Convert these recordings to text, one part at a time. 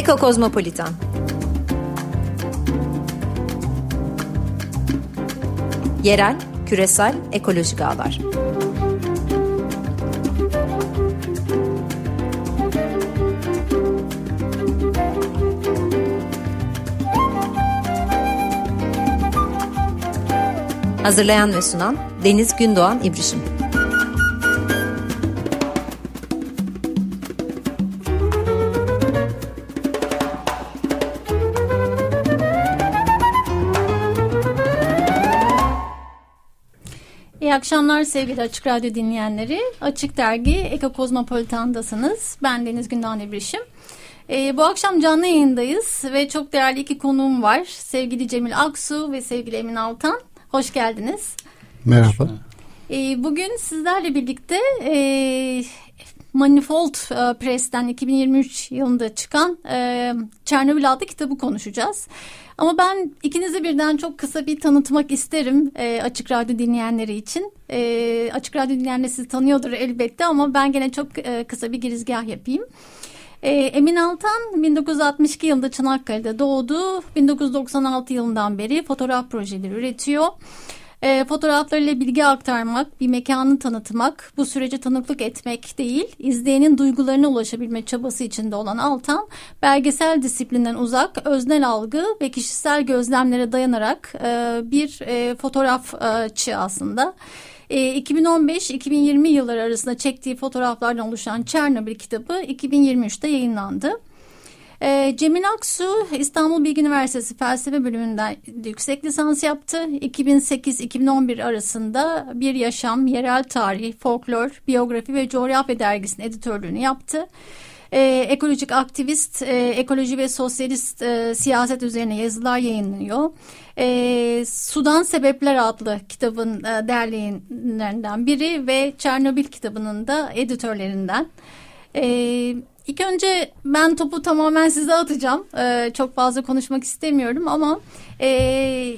Eko Kozmopolitan Yerel, küresel, ekolojik ağlar. Hazırlayan ve sunan Deniz Gündoğan İbrişim. İyi akşamlar sevgili Açık Radyo dinleyenleri. Açık Dergi Eko Kozmopolitan'dasınız. Ben Deniz Gündoğan İbrişim. Ee, bu akşam canlı yayındayız ve çok değerli iki konuğum var. Sevgili Cemil Aksu ve sevgili Emin Altan. Hoş geldiniz. Merhaba. Ee, bugün sizlerle birlikte e, Manifold e, Press'ten 2023 yılında çıkan e, Çernobil adlı kitabı konuşacağız. Ama ben ikinizi birden çok kısa bir tanıtmak isterim e, Açık Radyo dinleyenleri için. E, Açık Radyo dinleyenleri sizi tanıyordur elbette ama ben gene çok e, kısa bir girizgah yapayım. E, Emin Altan 1962 yılında Çanakkale'de doğdu. 1996 yılından beri fotoğraf projeleri üretiyor. E, fotoğraflarıyla bilgi aktarmak, bir mekanı tanıtmak, bu sürece tanıklık etmek değil, izleyenin duygularına ulaşabilme çabası içinde olan Altan, belgesel disiplinden uzak, öznel algı ve kişisel gözlemlere dayanarak e, bir e, fotoğrafçı aslında. 2015-2020 yılları arasında çektiği fotoğraflardan oluşan Çernobil kitabı 2023'te yayınlandı. E, Cemil Aksu İstanbul Bilgi Üniversitesi Felsefe Bölümünden yüksek lisans yaptı. 2008-2011 arasında Bir Yaşam, Yerel Tarih, Folklor, Biyografi ve Coğrafya dergisinin editörlüğünü yaptı. Ee, ekolojik aktivist, e, ekoloji ve sosyalist e, siyaset üzerine yazılar yayınlıyor. E, Sudan Sebepler adlı kitabın e, derleyenlerinden biri ve Çernobil kitabının da editörlerinden. E, İlk önce ben topu tamamen size atacağım. Ee, çok fazla konuşmak istemiyorum ama e,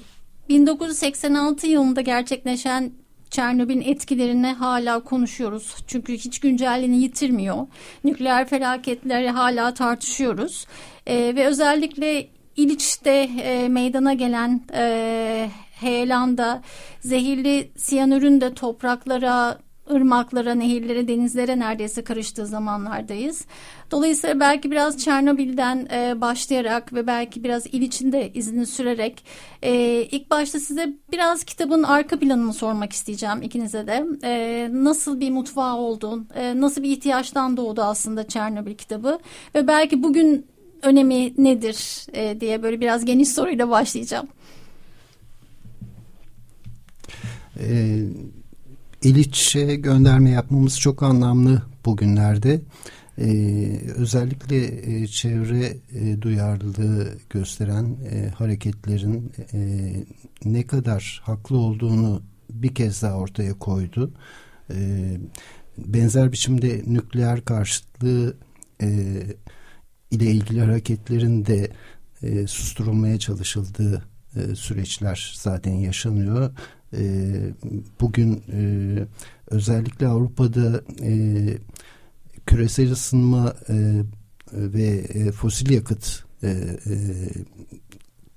1986 yılında gerçekleşen Çernobil'in etkilerini hala konuşuyoruz. Çünkü hiç güncelliğini yitirmiyor. Nükleer felaketleri hala tartışıyoruz. E, ve özellikle İliç'te e, meydana gelen e, heyelanda zehirli siyanürün de topraklara ırmaklara, nehirlere, denizlere neredeyse karıştığı zamanlardayız. Dolayısıyla belki biraz Çernobil'den e, başlayarak ve belki biraz İliç'in de izini sürerek e, ilk başta size biraz kitabın arka planını sormak isteyeceğim ikinize de. E, nasıl bir mutfağı oldu, e, nasıl bir ihtiyaçtan doğdu aslında Çernobil kitabı ve belki bugün önemi nedir e, diye böyle biraz geniş soruyla başlayacağım. Ee, İliç'e gönderme yapmamız çok anlamlı bugünlerde. Ee, özellikle e, çevre e, duyarlılığı gösteren e, hareketlerin e, ne kadar haklı olduğunu bir kez daha ortaya koydu. E, benzer biçimde nükleer karşıtlığı e, ile ilgili hareketlerin de e, susturulmaya çalışıldığı e, süreçler zaten yaşanıyor e, bugün e, özellikle Avrupa'da e, küresel ısınma e, ve e, fosil yakıt e, e,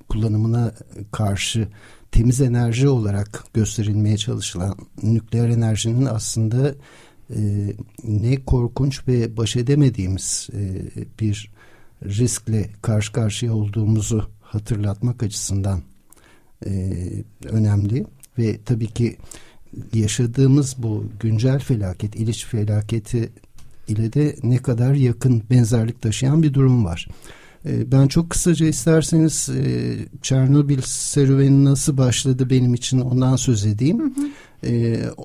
kullanımına karşı temiz enerji olarak gösterilmeye çalışılan nükleer enerjinin aslında e, ne korkunç ve baş edemediğimiz e, bir riskle karşı karşıya olduğumuzu hatırlatmak açısından e, önemli ve tabii ki yaşadığımız bu güncel felaket, İliç felaketi ile de ne kadar yakın benzerlik taşıyan bir durum var. Ee, ben çok kısaca isterseniz e, Çernobil serüveni nasıl başladı benim için ondan söz edeyim. Hı hı.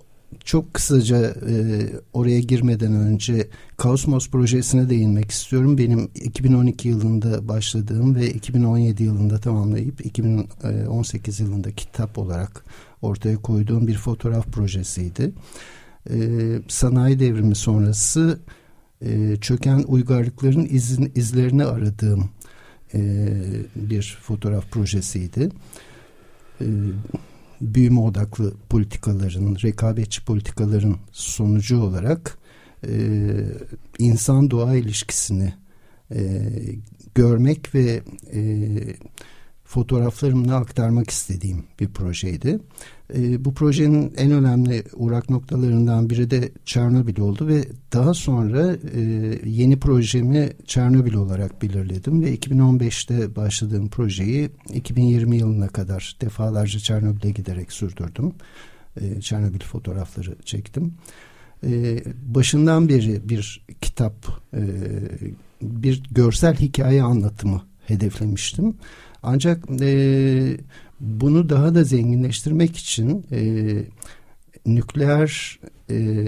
Çok kısaca e, oraya girmeden önce Kaosmos projesine değinmek istiyorum. Benim 2012 yılında başladığım ve 2017 yılında tamamlayıp 2018 yılında kitap olarak ortaya koyduğum bir fotoğraf projesiydi. E, sanayi devrimi sonrası e, çöken uygarlıkların izin, izlerini aradığım e, bir fotoğraf projesiydi. E, büyüme odaklı politikaların, rekabetçi politikaların sonucu olarak e, insan doğa ilişkisini e, görmek ve e, fotoğraflarımla aktarmak istediğim bir projeydi. E, bu projenin en önemli uğrak noktalarından biri de Çernobil oldu ve daha sonra e, yeni projemi Çernobil olarak belirledim ve 2015'te başladığım projeyi 2020 yılına kadar defalarca Çernobil'e giderek sürdürdüm. E, Çernobil fotoğrafları çektim. E, başından beri bir kitap, e, bir görsel hikaye anlatımı hedeflemiştim. Ancak e, bunu daha da zenginleştirmek için e, nükleer e,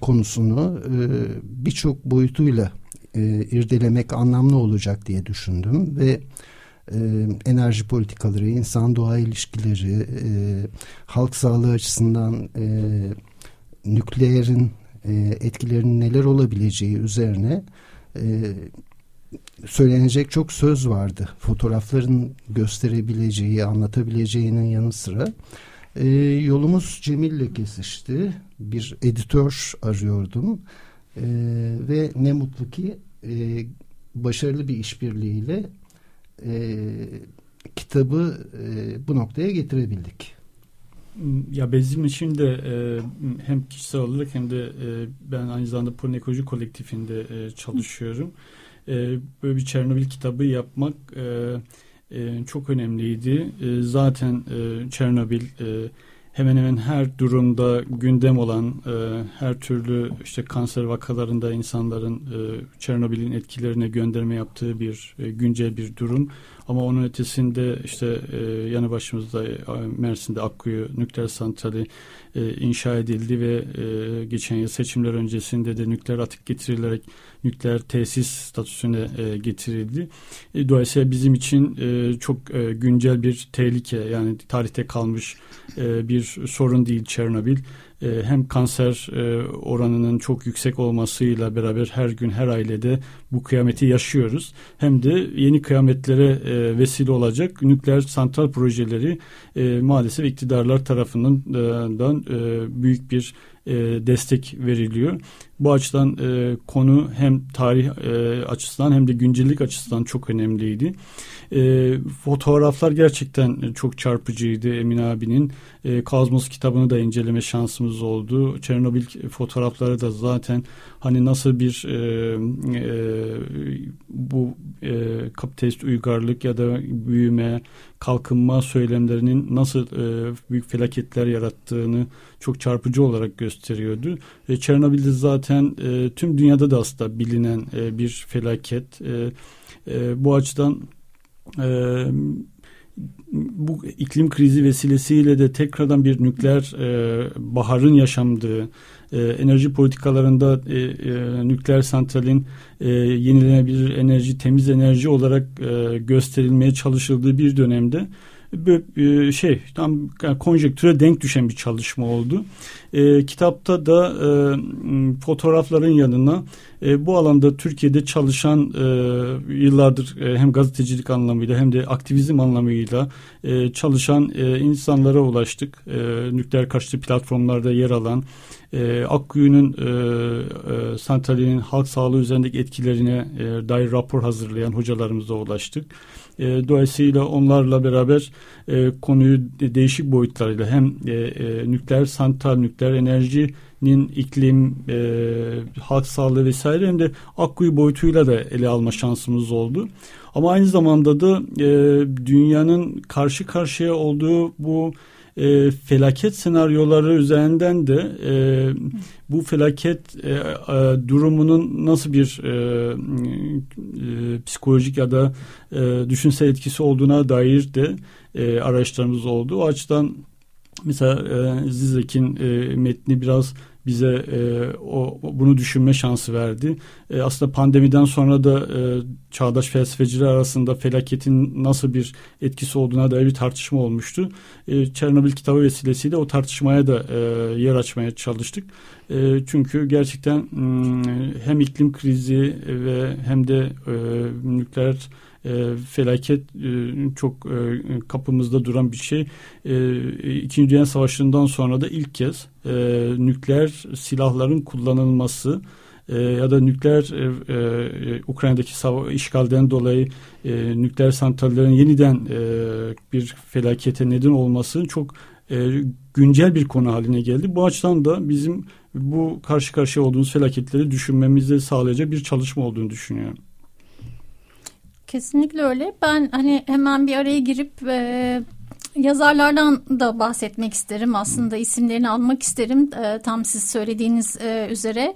konusunu e, birçok boyutuyla e, irdelemek anlamlı olacak diye düşündüm ve e, enerji politikaları, insan doğa ilişkileri, e, halk sağlığı açısından e, nükleerin e, etkilerinin neler olabileceği üzerine e, söylenecek çok söz vardı. Fotoğrafların gösterebileceği, anlatabileceğinin yanı sıra. E, yolumuz Cemil'le kesişti. Bir editör arıyordum. E, ve ne mutlu ki e, başarılı bir işbirliğiyle e, kitabı e, bu noktaya getirebildik. Ya bizim için de e, hem kişisel olarak hem de e, ben aynı zamanda Polin Ekoloji Kolektifinde e, çalışıyorum. Hı e, böyle bir Çernobil kitabı yapmak e, e, çok önemliydi. E, zaten e, Çernobil e, hemen hemen her durumda gündem olan e, her türlü işte kanser vakalarında insanların e, Çernobil'in etkilerine gönderme yaptığı bir e, güncel bir durum. Ama onun ötesinde işte e, yanı başımızda e, Mersin'de Akkuyu nükleer santrali e, inşa edildi ve e, geçen yıl seçimler öncesinde de nükleer atık getirilerek nükleer tesis statüsüne e, getirildi. E, dolayısıyla bizim için e, çok e, güncel bir tehlike yani tarihte kalmış e, bir sorun değil Çernobil. E, hem kanser e, oranının çok yüksek olmasıyla beraber her gün her ailede bu kıyameti yaşıyoruz. Hem de yeni kıyametlere e, vesile olacak nükleer santral projeleri maalesef iktidarlar tarafından büyük bir destek veriliyor. Bu açıdan konu hem tarih açısından hem de güncellik açısından çok önemliydi. E, fotoğraflar gerçekten çok çarpıcıydı Emin abinin. E, Kazmos kitabını da inceleme şansımız oldu. Çernobil fotoğrafları da zaten hani nasıl bir e, e, bu e, kapitalist uygarlık ya da büyüme, kalkınma söylemlerinin nasıl e, büyük felaketler yarattığını çok çarpıcı olarak gösteriyordu. E, Çernobil'de zaten e, tüm dünyada da aslında bilinen e, bir felaket. E, e, bu açıdan e, bu iklim krizi vesilesiyle de tekrardan bir nükleer e, baharın yaşandığı, e, enerji politikalarında e, e, nükleer santralin e, yenilenebilir enerji, temiz enerji olarak e, gösterilmeye çalışıldığı bir dönemde böyle şey tam konjektüre denk düşen bir çalışma oldu. E, kitapta da e, fotoğrafların yanına e, bu alanda Türkiye'de çalışan e, yıllardır e, hem gazetecilik anlamıyla hem de aktivizm anlamıyla e, çalışan e, insanlara ulaştık. E, nükleer karşıtı platformlarda yer alan e, Akkuyu'nun e, e, santralinin halk sağlığı üzerindeki etkilerine e, dair rapor hazırlayan hocalarımıza ulaştık. E, dolayısıyla onlarla beraber e, konuyu değişik boyutlarıyla hem e, e, nükleer santral, nükleer enerjinin iklim, e, halk sağlığı vesaire hem de Akkuyu boyutuyla da ele alma şansımız oldu. Ama aynı zamanda da e, dünyanın karşı karşıya olduğu bu e, felaket senaryoları üzerinden de e, bu felaket e, e, durumunun nasıl bir e, e, psikolojik ya da e, düşünsel etkisi olduğuna dair de e, araçlarımız oldu. O açıdan mesela e, Zizek'in e, metni biraz bize e, o bunu düşünme şansı verdi. E, aslında pandemiden sonra da e, çağdaş felsefeciler arasında felaketin nasıl bir etkisi olduğuna dair bir tartışma olmuştu. E, Çernobil kitabı vesilesiyle o tartışmaya da e, yer açmaya çalıştık. E, çünkü gerçekten e, hem iklim krizi ve hem de e, nükleer e, felaket e, çok e, kapımızda duran bir şey. E, İkinci Dünya Savaşı'ndan sonra da ilk kez e, nükleer silahların kullanılması e, ya da nükleer e, e, Ukrayna'daki işgalden dolayı e, nükleer santrallerin yeniden e, bir felakete neden olması çok e, güncel bir konu haline geldi. Bu açıdan da bizim bu karşı karşıya olduğumuz felaketleri düşünmemizi sağlayacak bir çalışma olduğunu düşünüyorum. Kesinlikle öyle. Ben hani hemen bir araya girip e, yazarlardan da bahsetmek isterim. Aslında isimlerini almak isterim. E, tam siz söylediğiniz e, üzere.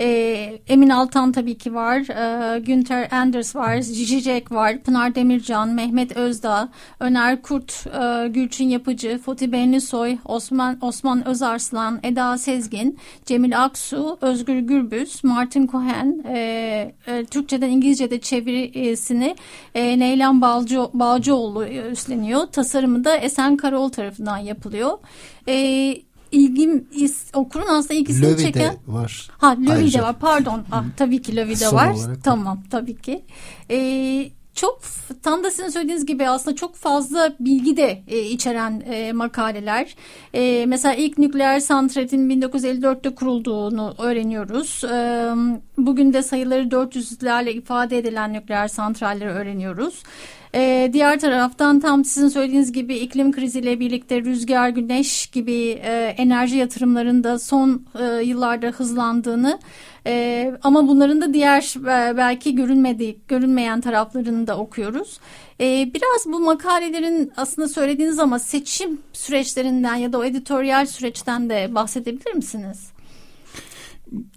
E, Emin Altan tabii ki var. E, Günter Anders var. Cici Jack var. Pınar Demircan, Mehmet Özdağ, Öner Kurt, e, Gülçin Yapıcı, Fatih Benlisoy, Osman Osman Özarslan, Eda Sezgin, Cemil Aksu, Özgür Gürbüz, Martin Cohen, e, e, Türkçeden İngilizce'de çevirisini e, Neylan Balcı, Balcıoğlu üstleniyor. Tasarımı da Esen Karol tarafından yapılıyor. E, ilgim is, okurun aslında ilgisini Lövi çeken. var. Ha Lövi de var pardon. Ah, tabii ki Lövi de var. Tamam tabii ki. Ee, çok tam da sizin söylediğiniz gibi aslında çok fazla bilgi de e, içeren e, makaleler. E, mesela ilk nükleer santralin 1954'te kurulduğunu öğreniyoruz. E, bugün de sayıları 400'lerle ifade edilen nükleer santralleri öğreniyoruz. Ee, diğer taraftan tam sizin söylediğiniz gibi iklim kriziyle birlikte rüzgar, güneş gibi e, enerji yatırımlarında son e, yıllarda hızlandığını e, ama bunların da diğer e, belki görünmedi, görünmeyen taraflarını da okuyoruz. E, biraz bu makalelerin aslında söylediğiniz ama seçim süreçlerinden ya da o editoryal süreçten de bahsedebilir misiniz?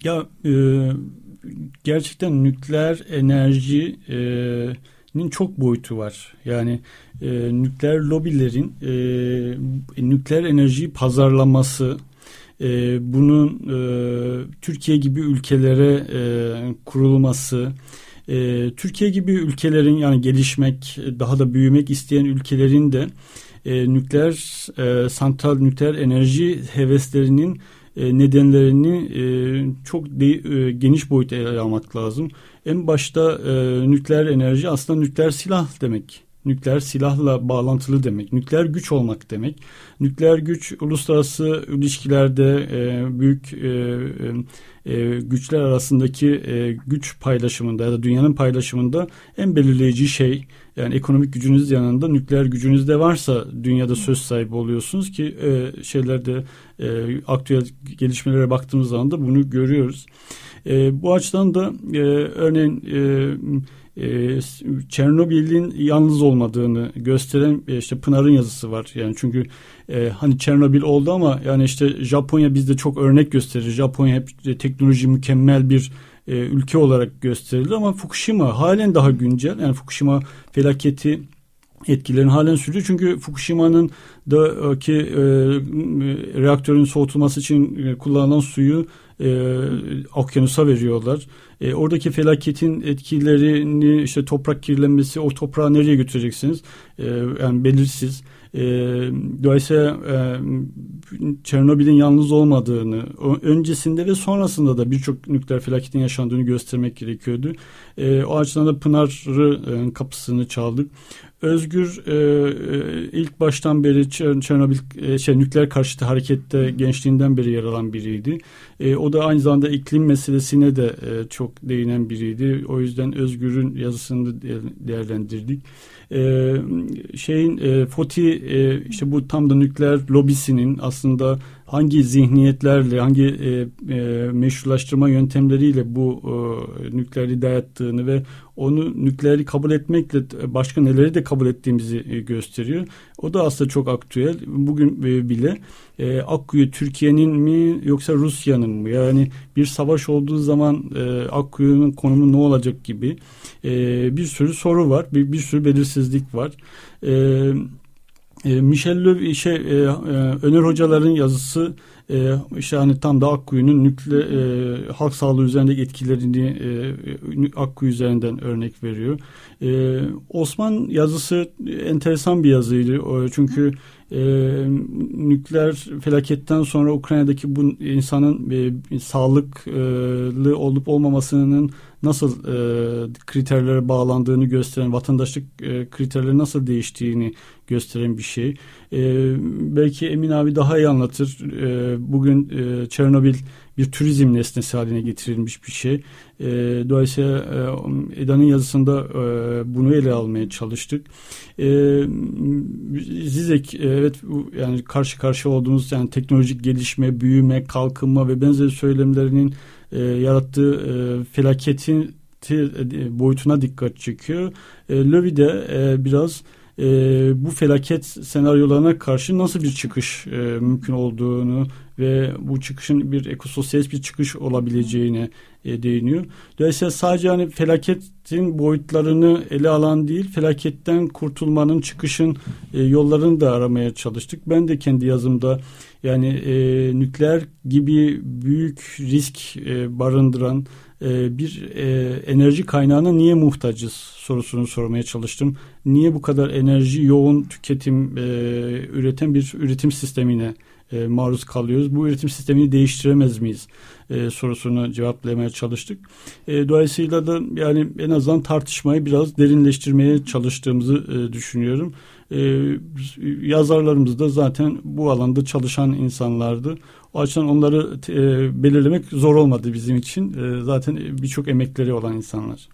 Ya e, gerçekten nükleer enerji e, çok boyutu var. Yani e, nükleer lobilerin e, nükleer enerjiyi pazarlaması, e, bunun e, Türkiye gibi ülkelere e, kurulması, e, Türkiye gibi ülkelerin yani gelişmek, daha da büyümek isteyen ülkelerin de e, nükleer e, santral nükleer enerji heveslerinin nedenlerini e, çok e, geniş boyutta ele almak lazım. En başta e, nükleer enerji aslında nükleer silah demek. Nükleer silahla bağlantılı demek. Nükleer güç olmak demek. Nükleer güç uluslararası ilişkilerde e, büyük e, e, güçler arasındaki e, güç paylaşımında ya da dünyanın paylaşımında en belirleyici şey. Yani ekonomik gücünüz yanında nükleer gücünüz de varsa dünyada söz sahibi oluyorsunuz ki e, şeylerde e, aktüel gelişmelere baktığımız zaman da bunu görüyoruz. E, bu açıdan da e, örneğin e, e, Çernobil'in yalnız olmadığını gösteren e, işte Pınar'ın yazısı var. Yani çünkü e, hani Çernobil oldu ama yani işte Japonya bizde çok örnek gösterir. Japonya hep teknoloji mükemmel bir e, ülke olarak gösterildi ama Fukushima halen daha güncel. Yani Fukushima felaketi etkilerini halen sürüyor. Çünkü Fukushima'nın da ki e, reaktörün soğutulması için e, kullanılan suyu e, okyanusa veriyorlar. E, oradaki felaketin etkilerini işte toprak kirlenmesi o toprağı nereye götüreceksiniz? E, yani belirsiz. E, dolayısıyla e, Çernobil'in yalnız olmadığını, öncesinde ve sonrasında da birçok nükleer felaketin yaşandığını göstermek gerekiyordu. E, o açıdan da Pınar'ı e, kapısını çaldık. Özgür e, e, ilk baştan beri Çernobil e, şey nükleer karşıtı harekette gençliğinden beri yer alan biriydi. E, o da aynı zamanda iklim meselesine de e, çok değinen biriydi. O yüzden Özgür'ün yazısını değerlendirdik. E, şeyin e, Foti e, işte bu tam da nükleer lobisinin aslında hangi zihniyetlerle, hangi e, e, meşrulaştırma yöntemleriyle bu e, nükleeri dayattığını ve onu nükleeri kabul etmekle başka neleri de kabul ettiğimizi e, gösteriyor. O da aslında çok aktüel. Bugün e, bile e, Akkuyu Türkiye'nin mi yoksa Rusya'nın mı? Yani bir savaş olduğu zaman e, Akkuyu'nun konumu ne olacak gibi e, bir sürü soru var. Bir, bir sürü belirsizlik var. Evet e, Michel Löw şey e, e, Öner hocaların yazısı e, işte hani tam da Akkuyu'nun nükle e, halk sağlığı üzerindeki etkilerini e, Akkuyu üzerinden örnek veriyor. E, Osman yazısı enteresan bir yazıydı. Çünkü e, nükleer felaketten sonra Ukrayna'daki bu insanın e, sağlıklı olup olmamasının nasıl e, kriterlere bağlandığını gösteren, vatandaşlık e, kriterleri nasıl değiştiğini gösteren bir şey. E, belki Emin abi daha iyi anlatır. E, bugün e, Çernobil bir turizm nesnesi haline getirilmiş bir şey. E, dolayısıyla e, Eda'nın yazısında e, bunu ele almaya çalıştık. E, Zizek evet yani karşı karşıya olduğumuz yani teknolojik gelişme, büyüme, kalkınma ve benzeri söylemlerinin e, yarattığı e, felaketin e, boyutuna dikkat çekiyor. E, Lövi de e, biraz e, bu felaket senaryolarına karşı nasıl bir çıkış e, mümkün olduğunu ve bu çıkışın bir ekososyalist bir çıkış olabileceğine e, değiniyor. Dolayısıyla sadece hani felaketin boyutlarını ele alan değil, felaketten kurtulmanın, çıkışın e, yollarını da aramaya çalıştık. Ben de kendi yazımda yani e, nükleer gibi büyük risk e, barındıran e, bir e, enerji kaynağına niye muhtacız sorusunu sormaya çalıştım. Niye bu kadar enerji yoğun tüketim e, üreten bir üretim sistemine e, maruz kalıyoruz. Bu üretim sistemini değiştiremez miyiz e, sorusunu cevaplamaya çalıştık. E, dolayısıyla da yani en azından tartışmayı biraz derinleştirmeye çalıştığımızı e, düşünüyorum. E, yazarlarımız da zaten bu alanda çalışan insanlardı. O açıdan onları e, belirlemek zor olmadı bizim için. E, zaten birçok emekleri olan insanlar.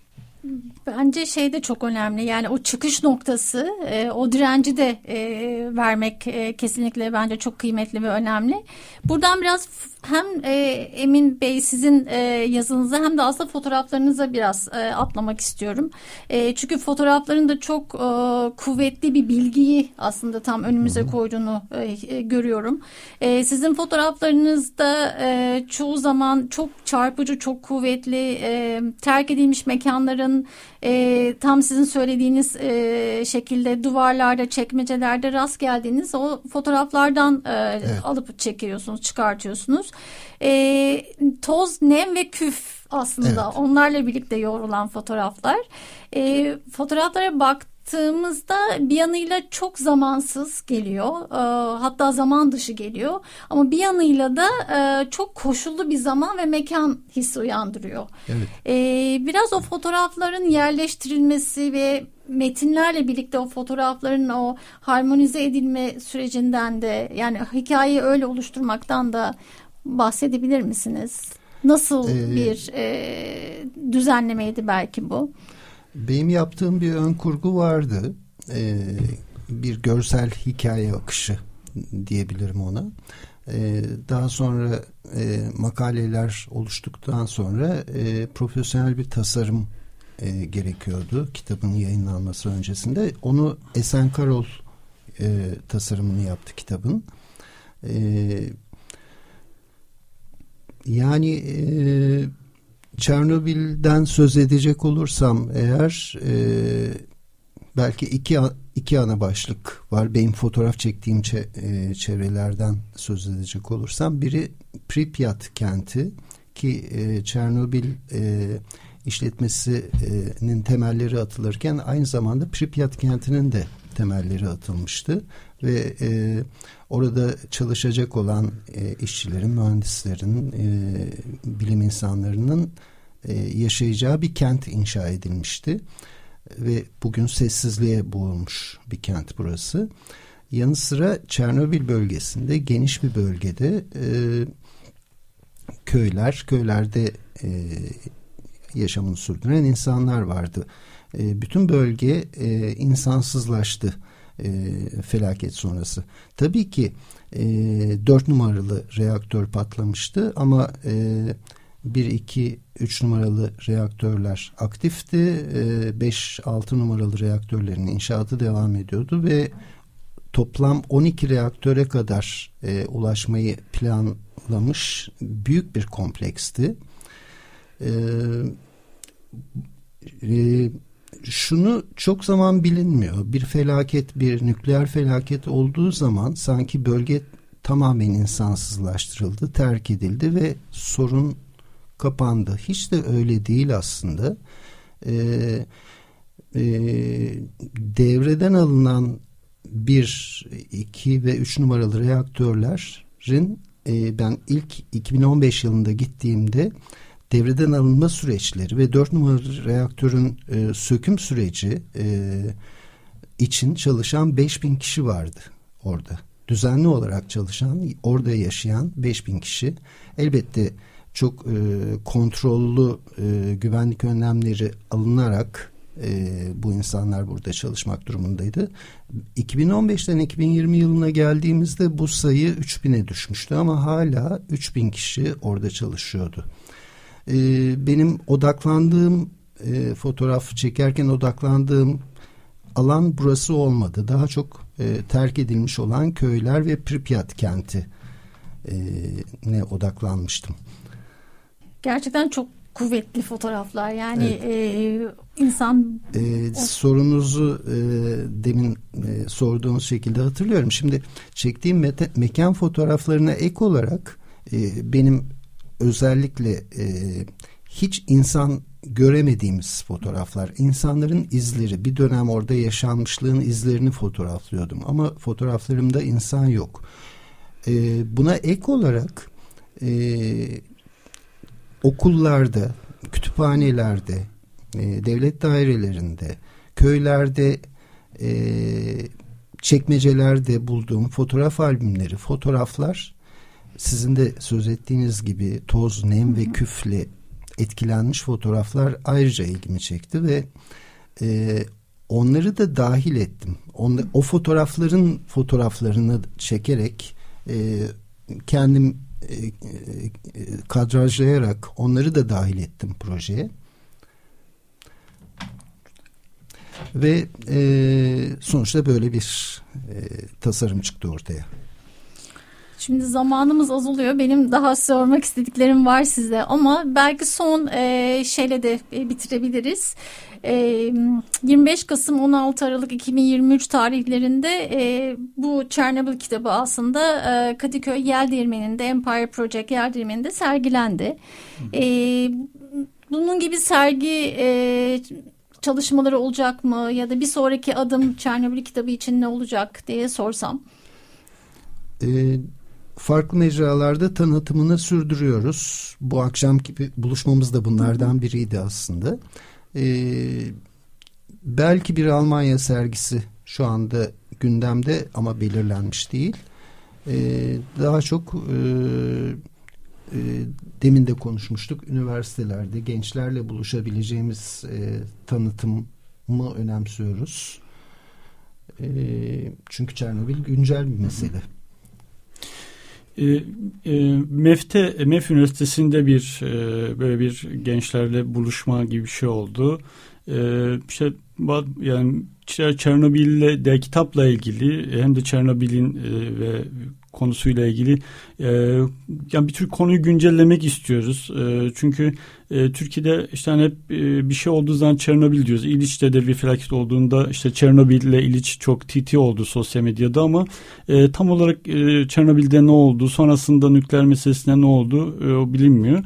Bence şey de çok önemli yani o çıkış noktası e, o direnci de e, vermek e, kesinlikle bence çok kıymetli ve önemli. Buradan biraz hem e, Emin Bey sizin e, yazınıza hem de aslında fotoğraflarınıza biraz e, atlamak istiyorum. E, çünkü fotoğrafların da çok e, kuvvetli bir bilgiyi aslında tam önümüze koyduğunu e, e, görüyorum. E, sizin fotoğraflarınızda e, çoğu zaman çok çarpıcı, çok kuvvetli, e, terk edilmiş mekanların e, tam sizin söylediğiniz e, şekilde duvarlarda, çekmecelerde rast geldiğiniz o fotoğraflardan e, evet. alıp çekiyorsunuz, çıkartıyorsunuz. E, toz, nem ve küf aslında evet. onlarla birlikte yoğrulan fotoğraflar. E, fotoğraflara bak baktığımızda bir yanıyla çok zamansız geliyor. E, hatta zaman dışı geliyor. Ama bir yanıyla da e, çok koşullu bir zaman ve mekan hissi uyandırıyor. Evet. E, biraz o fotoğrafların yerleştirilmesi ve metinlerle birlikte o fotoğrafların o harmonize edilme sürecinden de yani hikayeyi öyle oluşturmaktan da bahsedebilir misiniz? Nasıl ee, bir e, düzenlemeydi belki bu? Benim yaptığım bir ön kurgu vardı. Ee, bir görsel hikaye akışı diyebilirim ona. Ee, daha sonra e, makaleler oluştuktan sonra e, profesyonel bir tasarım e, gerekiyordu kitabın yayınlanması öncesinde. Onu Esen Karol e, tasarımını yaptı kitabın. E, yani e, Çernobil'den söz edecek olursam eğer e, belki iki iki ana başlık var. Benim fotoğraf çektiğim çe, e, çevrelerden söz edecek olursam biri Pripyat kenti ki e, Çernobil e, işletmesinin temelleri atılırken aynı zamanda Pripyat kentinin de temelleri atılmıştı ve e, orada çalışacak olan e, işçilerin, mühendislerin, e, bilim insanlarının e, yaşayacağı bir kent inşa edilmişti ve bugün sessizliğe boğulmuş bir kent burası. Yanı sıra Çernobil bölgesinde geniş bir bölgede e, köyler, köylerde e, yaşamını sürdüren insanlar vardı. E, bütün bölge e, insansızlaştı e, felaket sonrası. Tabii ki e, 4 numaralı reaktör patlamıştı ama e, 1, 2, 3 numaralı reaktörler aktifti. 5, e, 6 numaralı reaktörlerin inşaatı devam ediyordu ve toplam 12 reaktöre kadar e, ulaşmayı planlamış büyük bir kompleksti. E, e, şunu çok zaman bilinmiyor. Bir felaket, bir nükleer felaket olduğu zaman sanki bölge tamamen insansızlaştırıldı, terk edildi ve sorun kapandı. Hiç de öyle değil aslında. Ee, e, devreden alınan bir, iki ve üç numaralı reaktörlerin e, ben ilk 2015 yılında gittiğimde devreden alınma süreçleri ve 4 numaralı reaktörün e, söküm süreci e, için çalışan 5000 kişi vardı orada. Düzenli olarak çalışan, orada yaşayan 5000 kişi. Elbette çok e, kontrollü e, güvenlik önlemleri alınarak e, bu insanlar burada çalışmak durumundaydı. 2015'ten 2020 yılına geldiğimizde bu sayı 3000'e düşmüştü ama hala 3000 kişi orada çalışıyordu. E, benim odaklandığım e, fotoğraf çekerken odaklandığım alan burası olmadı. Daha çok e, terk edilmiş olan köyler ve Pripyat kenti e, ne odaklanmıştım. Gerçekten çok kuvvetli fotoğraflar. Yani evet. e, insan e, sorunuzu e, demin e, sorduğunuz şekilde hatırlıyorum. Şimdi çektiğim me mekan fotoğraflarına ek olarak e, benim özellikle e, hiç insan göremediğimiz fotoğraflar, insanların izleri, bir dönem orada yaşanmışlığın izlerini fotoğraflıyordum ama fotoğraflarımda insan yok. E, buna ek olarak e, okullarda, kütüphanelerde, e, devlet dairelerinde, köylerde, e, çekmecelerde bulduğum fotoğraf albümleri, fotoğraflar sizin de söz ettiğiniz gibi toz, nem ve küfle etkilenmiş fotoğraflar ayrıca ilgimi çekti ve e, onları da dahil ettim. On, o fotoğrafların fotoğraflarını çekerek e, kendim e, e, kadrajlayarak onları da dahil ettim projeye. Ve e, sonuçta böyle bir e, tasarım çıktı ortaya. Şimdi zamanımız azalıyor. Benim daha sormak istediklerim var size ama belki son e, şeyle de e, bitirebiliriz. E, 25 Kasım 16 Aralık 2023 tarihlerinde e, bu Chernobyl kitabı aslında e, Kadıköy Yel Değirmeni'nde Empire Project Yel Değirmeni'nde sergilendi. E, bunun gibi sergi e, çalışmaları olacak mı ya da bir sonraki adım Chernobyl kitabı için ne olacak diye sorsam. Ee, farklı mecralarda tanıtımını sürdürüyoruz. Bu akşamki buluşmamız da bunlardan biriydi aslında. Ee, belki bir Almanya sergisi şu anda gündemde ama belirlenmiş değil. Ee, daha çok e, e, demin de konuşmuştuk. Üniversitelerde gençlerle buluşabileceğimiz e, tanıtımı önemsiyoruz. E, çünkü Çernobil güncel bir mesele. E, e, MEF'te, MEF Üniversitesi'nde bir e, böyle bir gençlerle buluşma gibi bir şey oldu. E, işte yani Çernobil'le de kitapla ilgili hem de Çernobil'in e, ve konusuyla ilgili e, yani bir tür konuyu güncellemek istiyoruz. E, çünkü e, Türkiye'de işte hani hep e, bir şey olduğu zaman Çernobil diyoruz. İliç'te de bir felaket olduğunda işte Çernobil ile İliç çok TT oldu sosyal medyada ama e, tam olarak e, Çernobil'de ne oldu, sonrasında nükleer meselesinde ne oldu e, bilinmiyor.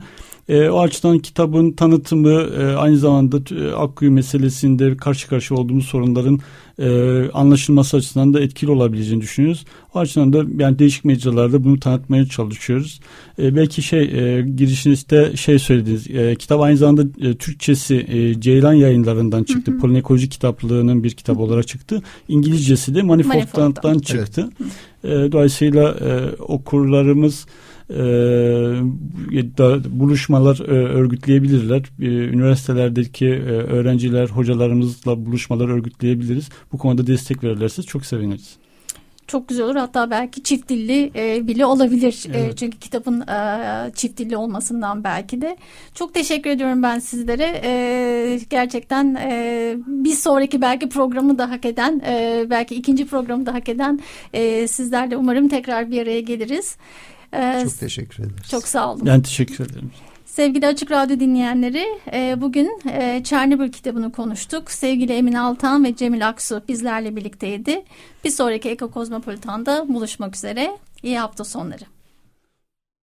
E, o açıdan kitabın tanıtımı e, aynı zamanda e, Akkuyu meselesinde karşı karşıya olduğumuz sorunların e, anlaşılması açısından da etkili olabileceğini düşünüyoruz. O açıdan da yani değişik mecralarda bunu tanıtmaya çalışıyoruz. E, belki şey e, girişinizde şey söylediniz. E, kitap aynı zamanda e, Türkçesi e, Ceylan yayınlarından çıktı. Hı Polinekoloji kitaplığının bir kitabı olarak çıktı. İngilizcesi de Manifold'dan çıktı. Evet. E, dolayısıyla e, okurlarımız e, buluşmalar e, örgütleyebilirler. E, üniversitelerdeki e, öğrenciler, hocalarımızla buluşmalar örgütleyebiliriz. Bu konuda destek verirlerse çok seviniriz çok güzel olur. Hatta belki çift dilli e, bile olabilir. E, evet. E, çünkü kitabın e, çift dilli olmasından belki de. Çok teşekkür ediyorum ben sizlere. E, gerçekten e, bir sonraki belki programı da hak eden, e, belki ikinci programı da hak eden e, sizlerle umarım tekrar bir araya geliriz. Ee, çok teşekkür ederiz. Çok sağ olun. Ben teşekkür ederim. Sevgili Açık Radyo dinleyenleri, e, bugün e, Çernobil kitabını konuştuk. Sevgili Emin Altan ve Cemil Aksu bizlerle birlikteydi. Bir sonraki Eko Kozmopolitan'da buluşmak üzere. İyi hafta sonları.